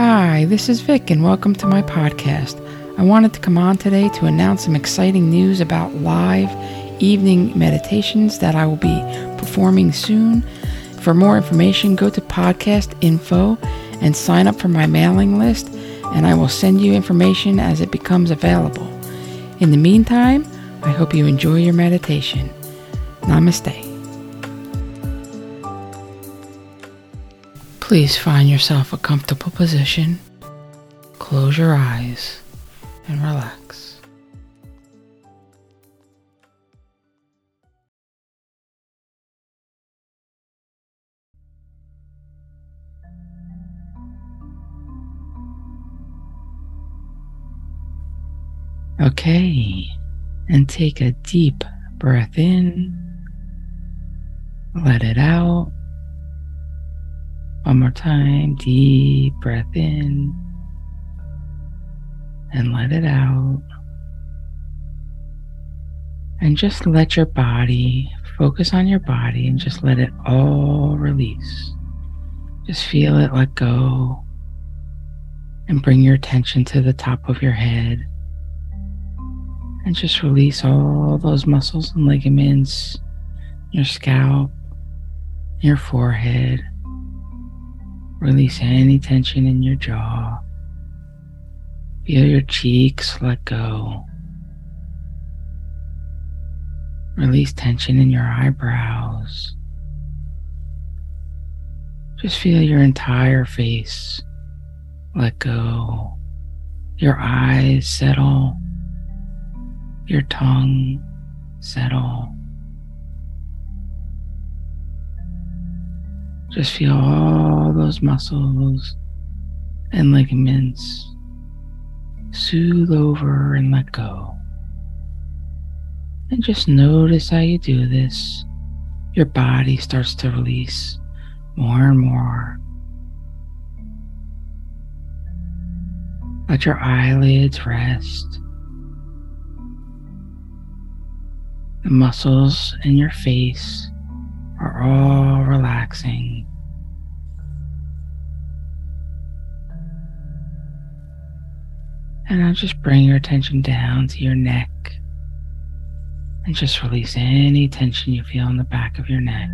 Hi, this is Vic, and welcome to my podcast. I wanted to come on today to announce some exciting news about live evening meditations that I will be performing soon. For more information, go to podcast info and sign up for my mailing list, and I will send you information as it becomes available. In the meantime, I hope you enjoy your meditation. Namaste. Please find yourself a comfortable position. Close your eyes and relax. Okay, and take a deep breath in, let it out. One more time, deep breath in and let it out. And just let your body focus on your body and just let it all release. Just feel it let go and bring your attention to the top of your head and just release all those muscles and ligaments, your scalp, your forehead. Release any tension in your jaw. Feel your cheeks let go. Release tension in your eyebrows. Just feel your entire face let go. Your eyes settle your tongue settle. Just feel all those muscles and ligaments soothe over and let go. And just notice how you do this. Your body starts to release more and more. Let your eyelids rest. The muscles in your face are all relaxing. And now just bring your attention down to your neck and just release any tension you feel in the back of your neck.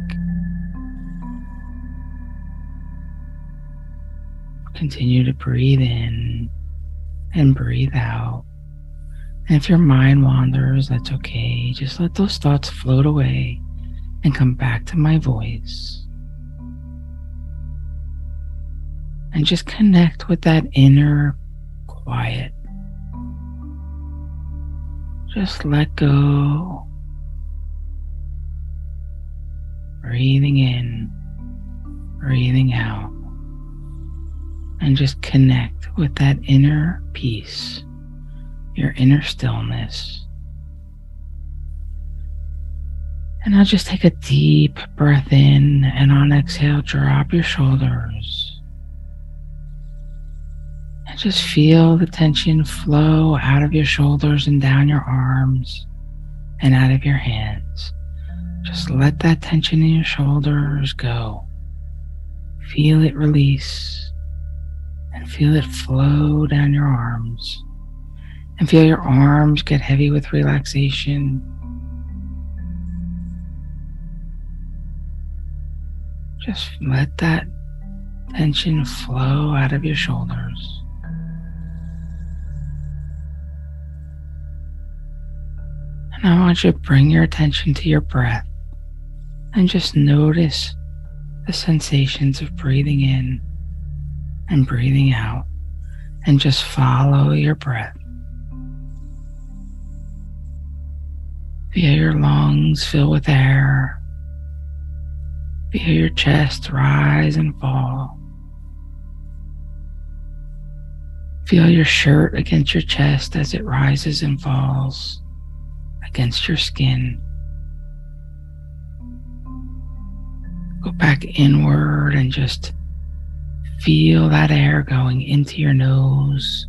Continue to breathe in and breathe out. And if your mind wanders, that's okay. Just let those thoughts float away and come back to my voice. And just connect with that inner quiet. Just let go. Breathing in, breathing out. And just connect with that inner peace your inner stillness. And now just take a deep breath in and on exhale, drop your shoulders. And just feel the tension flow out of your shoulders and down your arms and out of your hands. Just let that tension in your shoulders go. Feel it release and feel it flow down your arms and feel your arms get heavy with relaxation. Just let that tension flow out of your shoulders. And I want you to bring your attention to your breath and just notice the sensations of breathing in and breathing out and just follow your breath. Feel your lungs fill with air. Feel your chest rise and fall. Feel your shirt against your chest as it rises and falls against your skin. Go back inward and just feel that air going into your nose.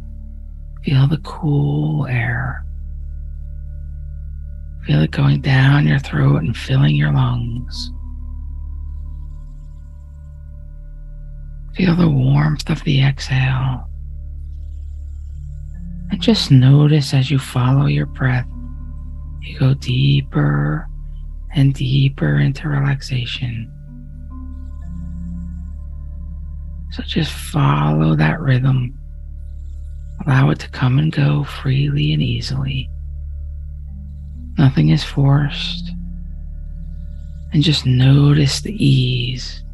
Feel the cool air. Feel it going down your throat and filling your lungs. Feel the warmth of the exhale. And just notice as you follow your breath, you go deeper and deeper into relaxation. So just follow that rhythm. Allow it to come and go freely and easily. Nothing is forced. And just notice the ease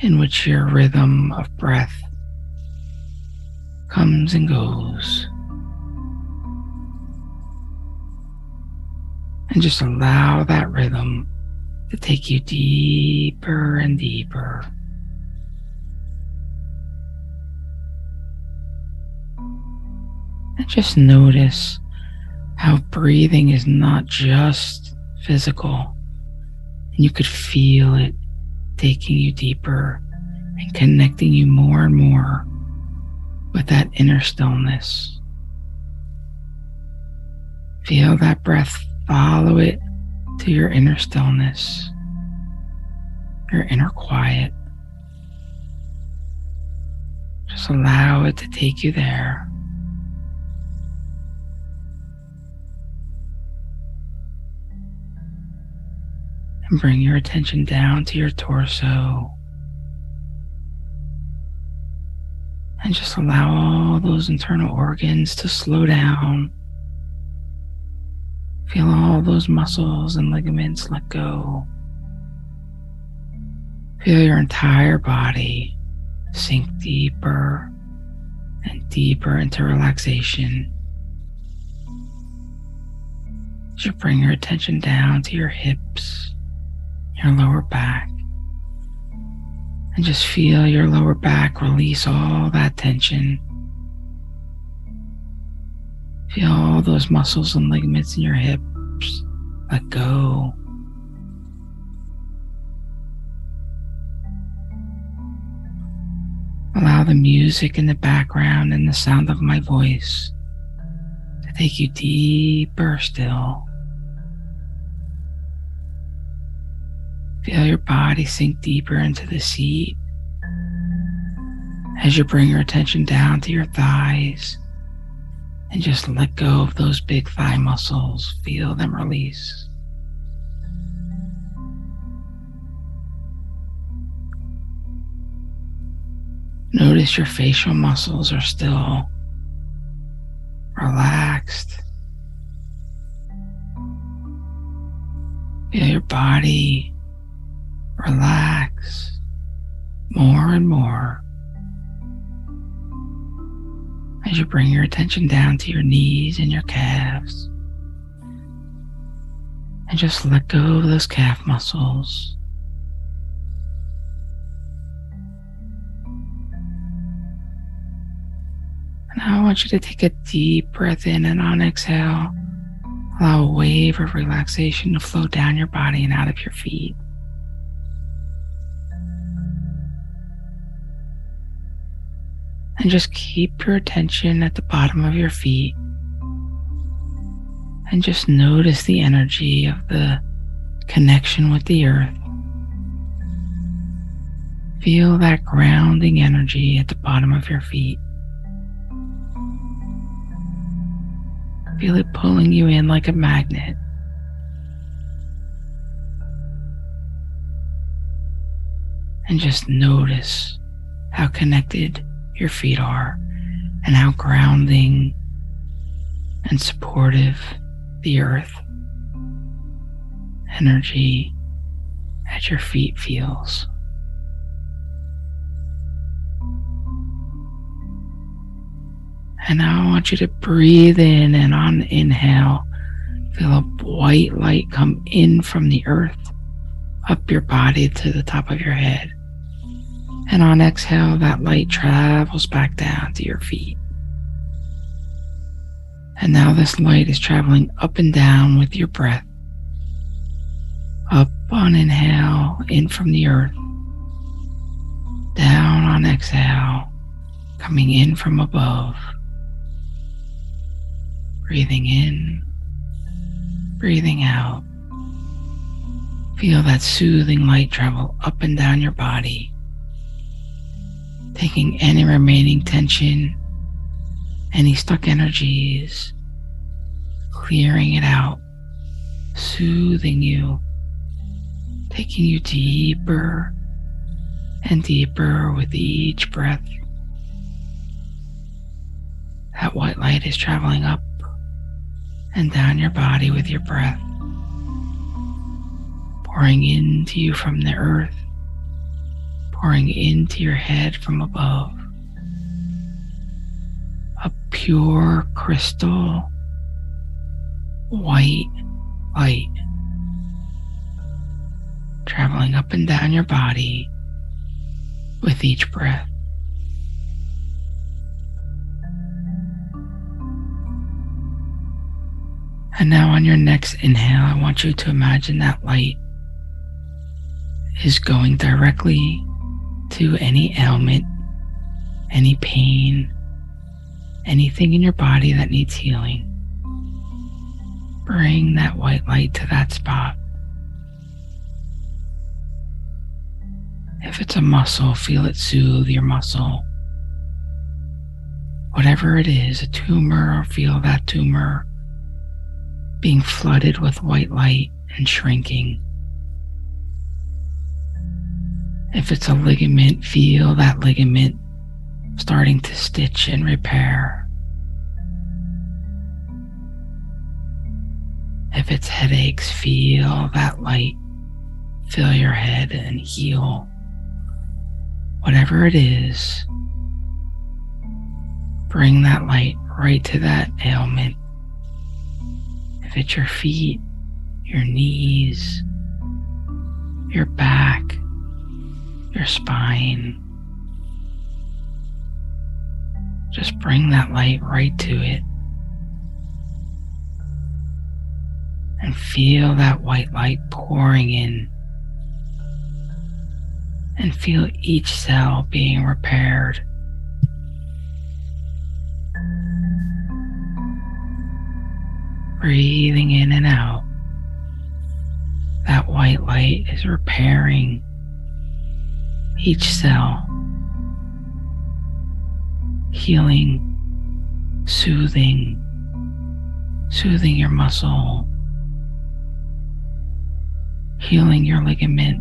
in which your rhythm of breath comes and goes. And just allow that rhythm to take you deeper and deeper. And just notice how breathing is not just physical. You could feel it taking you deeper and connecting you more and more with that inner stillness. Feel that breath follow it to your inner stillness, your inner quiet. Just allow it to take you there. And bring your attention down to your torso. And just allow all those internal organs to slow down. Feel all those muscles and ligaments let go. Feel your entire body sink deeper and deeper into relaxation. You bring your attention down to your hips your lower back. And just feel your lower back release all that tension. Feel all those muscles and ligaments in your hips let go. Allow the music in the background and the sound of my voice to take you deeper still. Feel your body sink deeper into the seat as you bring your attention down to your thighs and just let go of those big thigh muscles. Feel them release. Notice your facial muscles are still relaxed. Feel your body relax more and more as you bring your attention down to your knees and your calves. And just let go of those calf muscles. And now I want you to take a deep breath in and on exhale. Allow a wave of relaxation to flow down your body and out of your feet. And just keep your attention at the bottom of your feet and just notice the energy of the connection with the earth. Feel that grounding energy at the bottom of your feet. Feel it pulling you in like a magnet. And just notice how connected your feet are and how grounding and supportive the earth energy at your feet feels. And now I want you to breathe in and on inhale, feel a white light come in from the earth up your body to the top of your head. And on exhale, that light travels back down to your feet. And now this light is traveling up and down with your breath. Up on inhale, in from the earth. Down on exhale, coming in from above. Breathing in, breathing out. Feel that soothing light travel up and down your body taking any remaining tension, any stuck energies, clearing it out, soothing you, taking you deeper and deeper with each breath. That white light is traveling up and down your body with your breath, pouring into you from the earth, pouring into your head from above. A pure crystal white light traveling up and down your body with each breath. And now, on your next inhale, I want you to imagine that light is going directly to any ailment, any pain, anything in your body that needs healing. Bring that white light to that spot. If it's a muscle, feel it soothe your muscle. Whatever it is, a tumor, or feel that tumor being flooded with white light and shrinking. If it's a ligament, feel that ligament starting to stitch and repair. If it's headaches, feel that light fill your head and heal. Whatever it is, bring that light right to that ailment If it's your feet, your knees, your back, your spine. Just bring that light right to it. And feel that white light pouring in. And feel each cell being repaired breathing in and out. That white light is repairing each cell, healing, soothing, soothing your muscle, healing your ligament,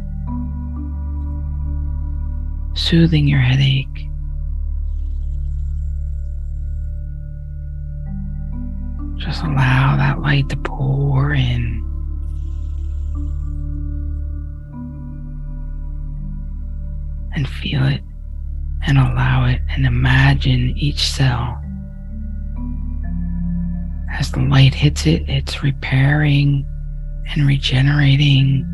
soothing your headache. Just allow that light to pour in. And feel it and allow it and imagine each cell. As the light hits it, it's repairing and regenerating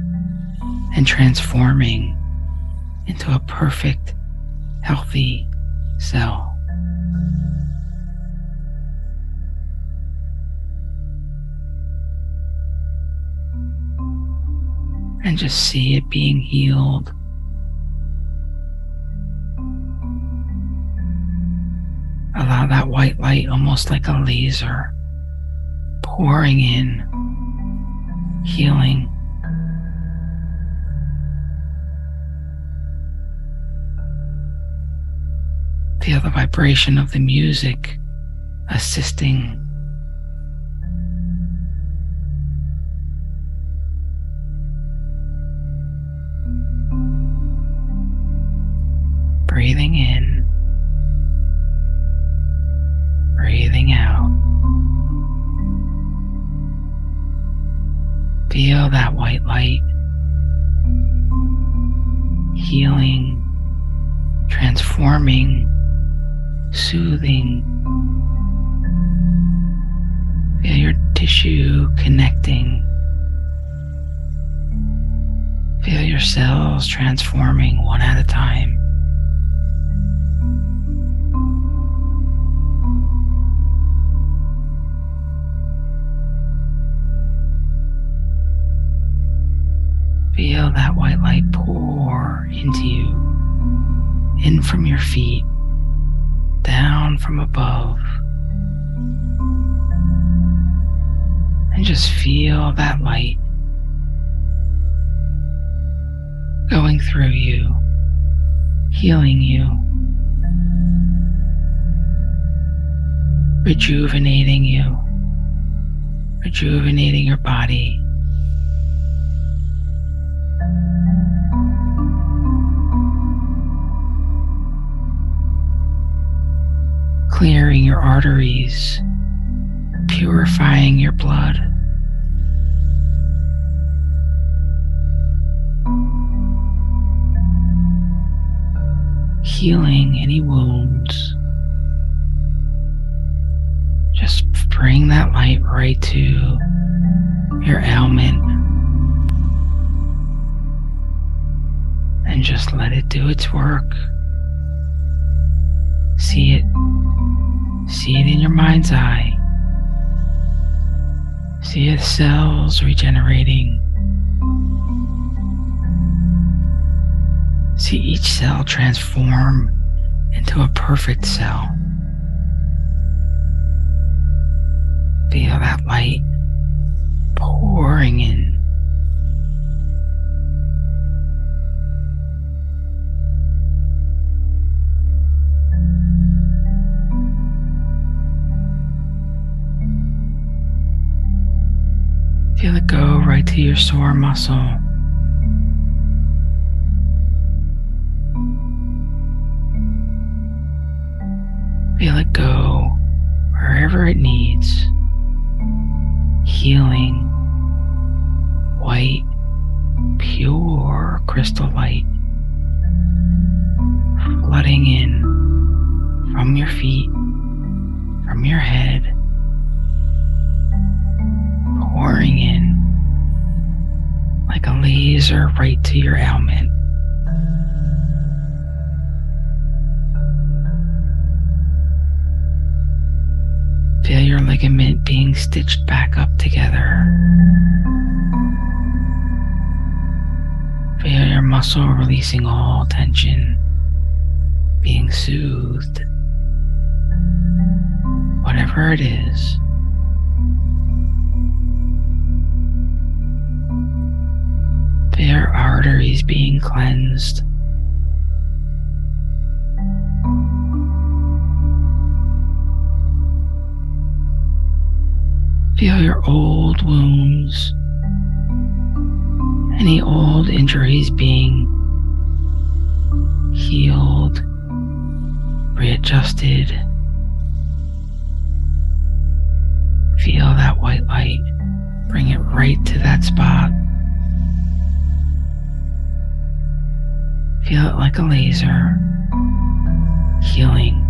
and transforming into a perfect, healthy cell. and just see it being healed. Allow that white light, almost like a laser, pouring in, healing. Feel the vibration of the music assisting breathing in, Feel that white light healing, transforming, soothing. Feel your tissue connecting. Feel your cells transforming one at a time. that white light pour into you, in from your feet, down from above. And just feel that light going through you, healing you, rejuvenating you, rejuvenating your body. Clearing your arteries, purifying your blood. Healing any wounds. Just bring that light right to your ailment and just let it do its work. See it. See it in your mind's eye. See the cells regenerating. See each cell transform into a perfect cell. Feel that light pouring in. Feel it go right to your sore muscle. Feel it go wherever it needs. Healing, white, pure crystal light. Flooding in from your feet, from your head, pouring in like a laser right to your ailment. Feel your ligament being stitched back up together. Feel your muscle releasing all tension, being soothed. Whatever it is. Arteries being cleansed. Feel your old wounds, any old injuries being healed, readjusted. Feel that white light. Bring it right to that spot. Feel it like a laser, healing,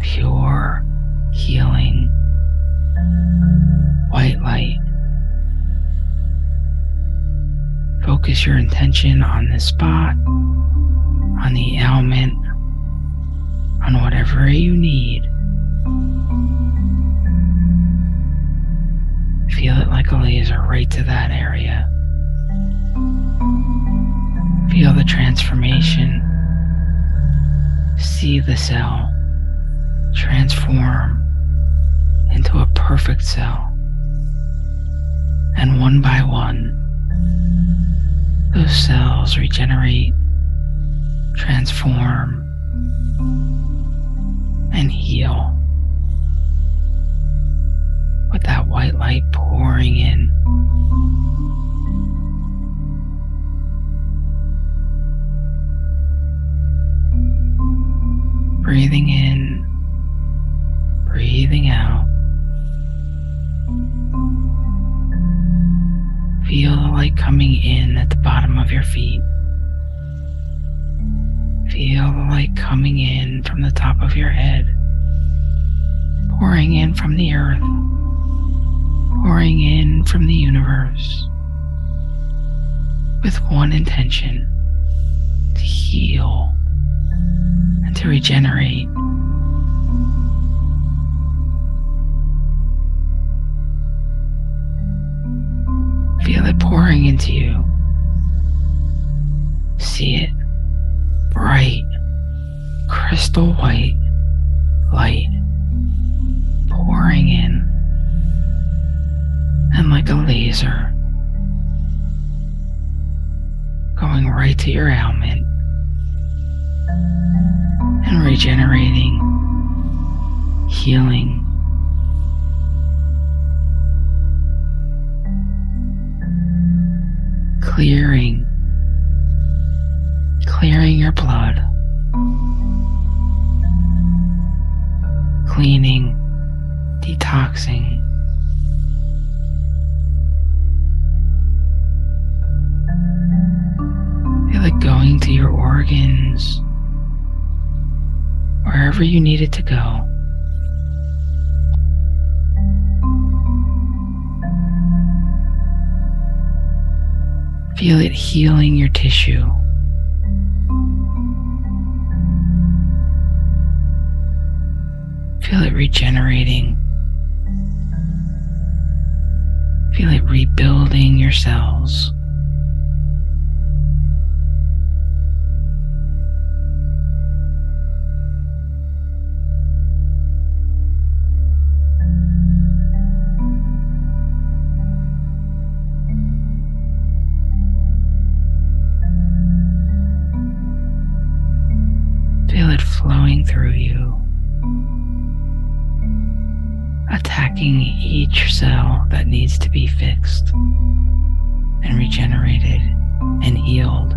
pure healing white light. Focus your intention on this spot, on the ailment, on whatever you need. Feel it like a laser right to that area. Feel the transformation. See the cell transform into a perfect cell. And one by one, those cells regenerate, transform, and heal with that white light pouring in. Breathing in, breathing out. Feel the light coming in at the bottom of your feet. Feel the light coming in from the top of your head, pouring in from the earth, pouring in from the universe, with one intention to heal to regenerate. Feel it pouring into you. See it. Bright, crystal white light pouring in. And like a laser going right to your ailment and regenerating healing. Clearing, clearing your blood, cleaning, detoxing. Wherever you needed to go. Feel it healing your tissue. Feel it regenerating. Feel it rebuilding your cells. Cell that needs to be fixed and regenerated and healed.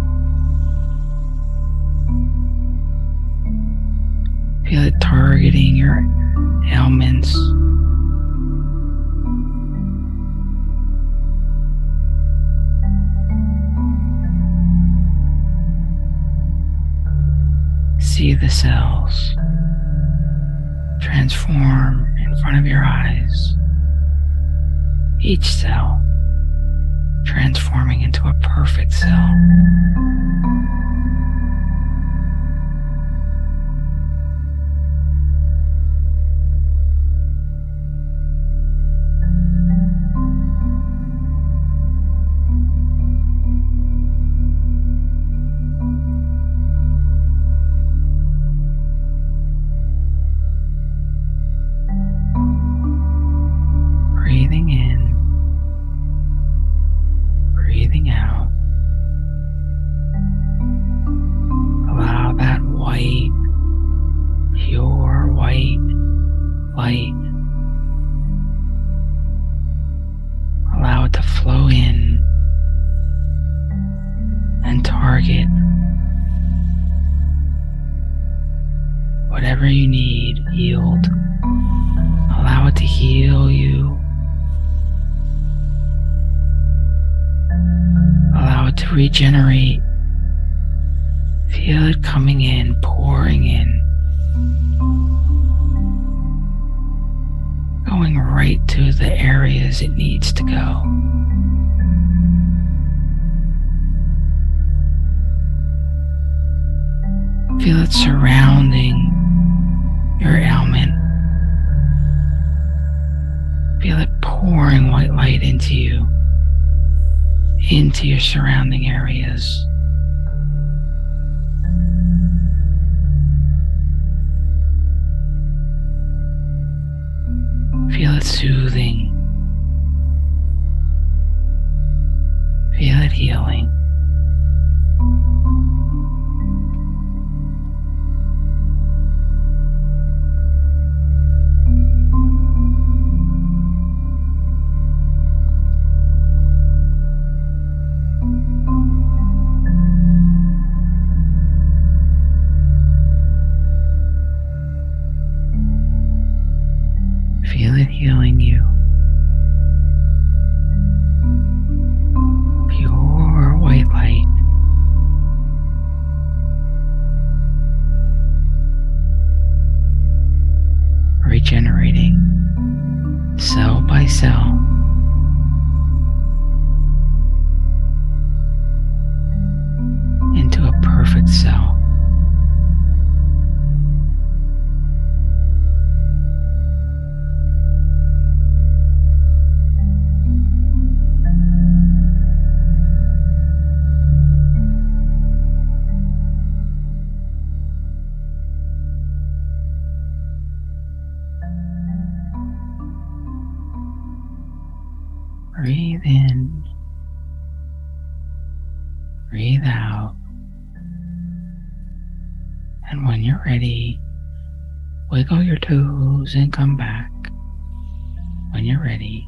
Feel it targeting your ailments. See the cells transform in front of your eyes. Each cell transforming into a perfect cell. Regenerate. Feel it coming in, pouring in. Going right to the areas it needs to go. Feel it surrounding your ailment. Feel it pouring white light into you, into your surrounding areas. Feel it soothing. Feel it healing. You're ready, Wiggle your toes and come back when you're ready.